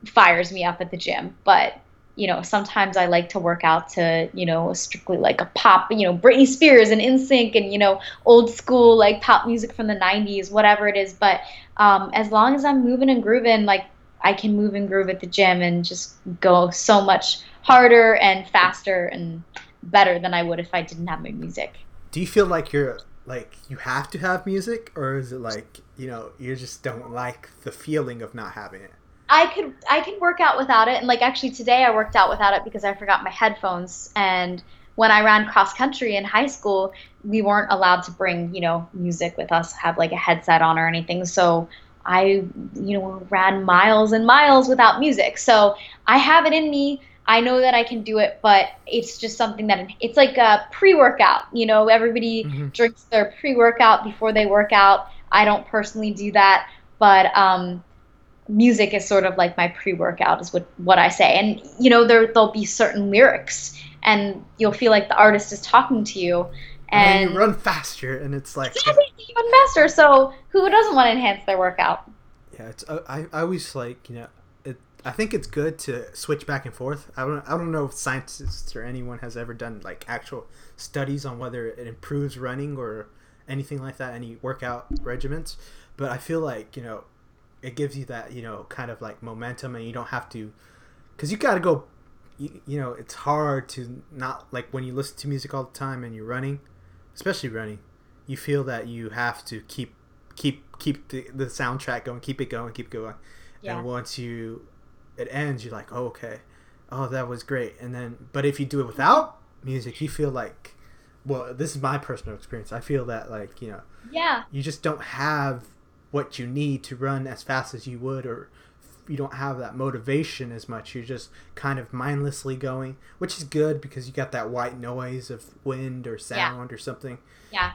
fires me up at the gym, but you know, sometimes I like to work out to, you know, strictly like a pop, you know, Britney Spears and NSYNC and, you know, old school like pop music from the 90s, whatever it is. But um, as long as I'm moving and grooving, like I can move and groove at the gym and just go so much harder and faster and better than I would if I didn't have my music. Do you feel like you're like you have to have music or is it like, you know, you just don't like the feeling of not having it? I could I could work out without it, and like actually today I worked out without it because I forgot my headphones. And when I ran cross country in high school, we weren't allowed to bring you know music with us, have like a headset on or anything. So I you know ran miles and miles without music. So I have it in me. I know that I can do it, but it's just something that it's like a pre-workout. You know, everybody mm-hmm. drinks their pre-workout before they work out. I don't personally do that, but um, music is sort of like my pre-workout is what what I say. And you know there there'll be certain lyrics and you'll feel like the artist is talking to you and, and you run faster and it's like you run faster. So who doesn't want to enhance their workout? Yeah, it's uh, I I always like, you know, it I think it's good to switch back and forth. I don't I don't know if scientists or anyone has ever done like actual studies on whether it improves running or anything like that, any workout regimens. But I feel like, you know, it gives you that you know kind of like momentum and you don't have to because you got to go you, you know it's hard to not like when you listen to music all the time and you're running especially running you feel that you have to keep keep keep the, the soundtrack going keep it going keep going. Yeah. and once you it ends you're like oh, okay. Oh that was great. And then but if you do it without music you feel like well this is my personal experience. I feel that like you know yeah. you just don't have what you need to run as fast as you would or you don't have that motivation as much. You're just kind of mindlessly going which is good because you got that white noise of wind or sound yeah. or something. Yeah.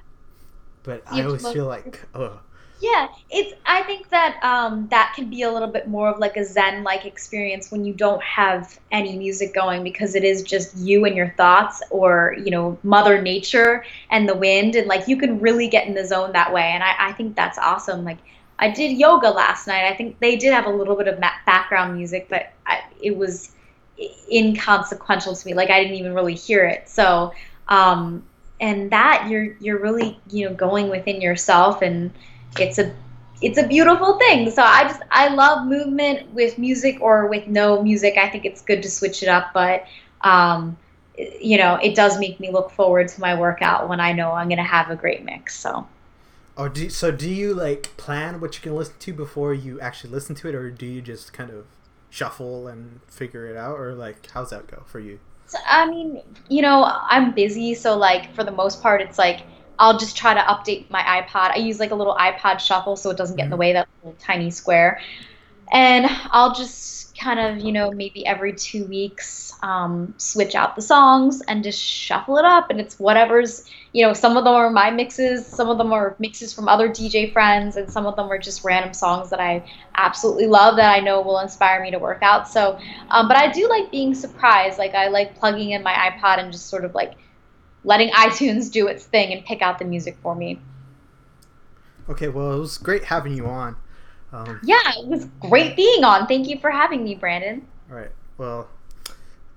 But i always feel like oh yeah it's i think that um, that can be a little bit more of like a zen like experience when you don't have any music going because it is just you and your thoughts or you know mother nature and the wind and like you can really get in the zone that way. And i, I think that's awesome. Like i did yoga last night. I think they did have a little bit of background music but I, it was inconsequential to me. Like i didn't even really hear it. So um and that you're you're really you know going within yourself and it's a it's a beautiful thing. So I just I love movement with music or with no music. I think it's good to switch it up, but um, you know, it does make me look forward to my workout when I know I'm going to have a great mix. So. Oh, do, so do you like plan what you can listen to before you actually listen to it, or do you just kind of shuffle and figure it out, or like how's that go for you? So, I mean, you know, I'm busy, so like for the most part, it's like I'll just try to update my iPod. I use like a little iPod shuffle so it doesn't get in the mm-hmm. way that little tiny square. And I'll just kind of, you know, maybe every two weeks um, switch out the songs and just shuffle it up. And it's whatever's, you know, some of them are my mixes, some of them are mixes from other DJ friends, and some of them are just random songs that I absolutely love that I know will inspire me to work out. So, um, but I do like being surprised. Like, I like plugging in my iPod and just sort of like letting iTunes do its thing and pick out the music for me. Okay, well, it was great having you on. Um, yeah, it was great being on. Thank you for having me, Brandon. All right. Well,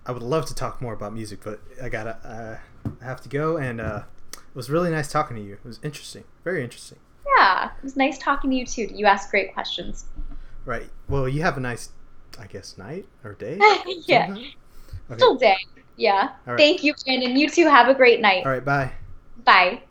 I would love to talk more about music, but I gotta uh, I have to go. And uh, it was really nice talking to you. It was interesting, very interesting. Yeah, it was nice talking to you too. You asked great questions. Right. Well, you have a nice, I guess, night or day. yeah. Okay. Still day. Yeah. Right. Thank you, Brandon. You too. Have a great night. All right. Bye. Bye.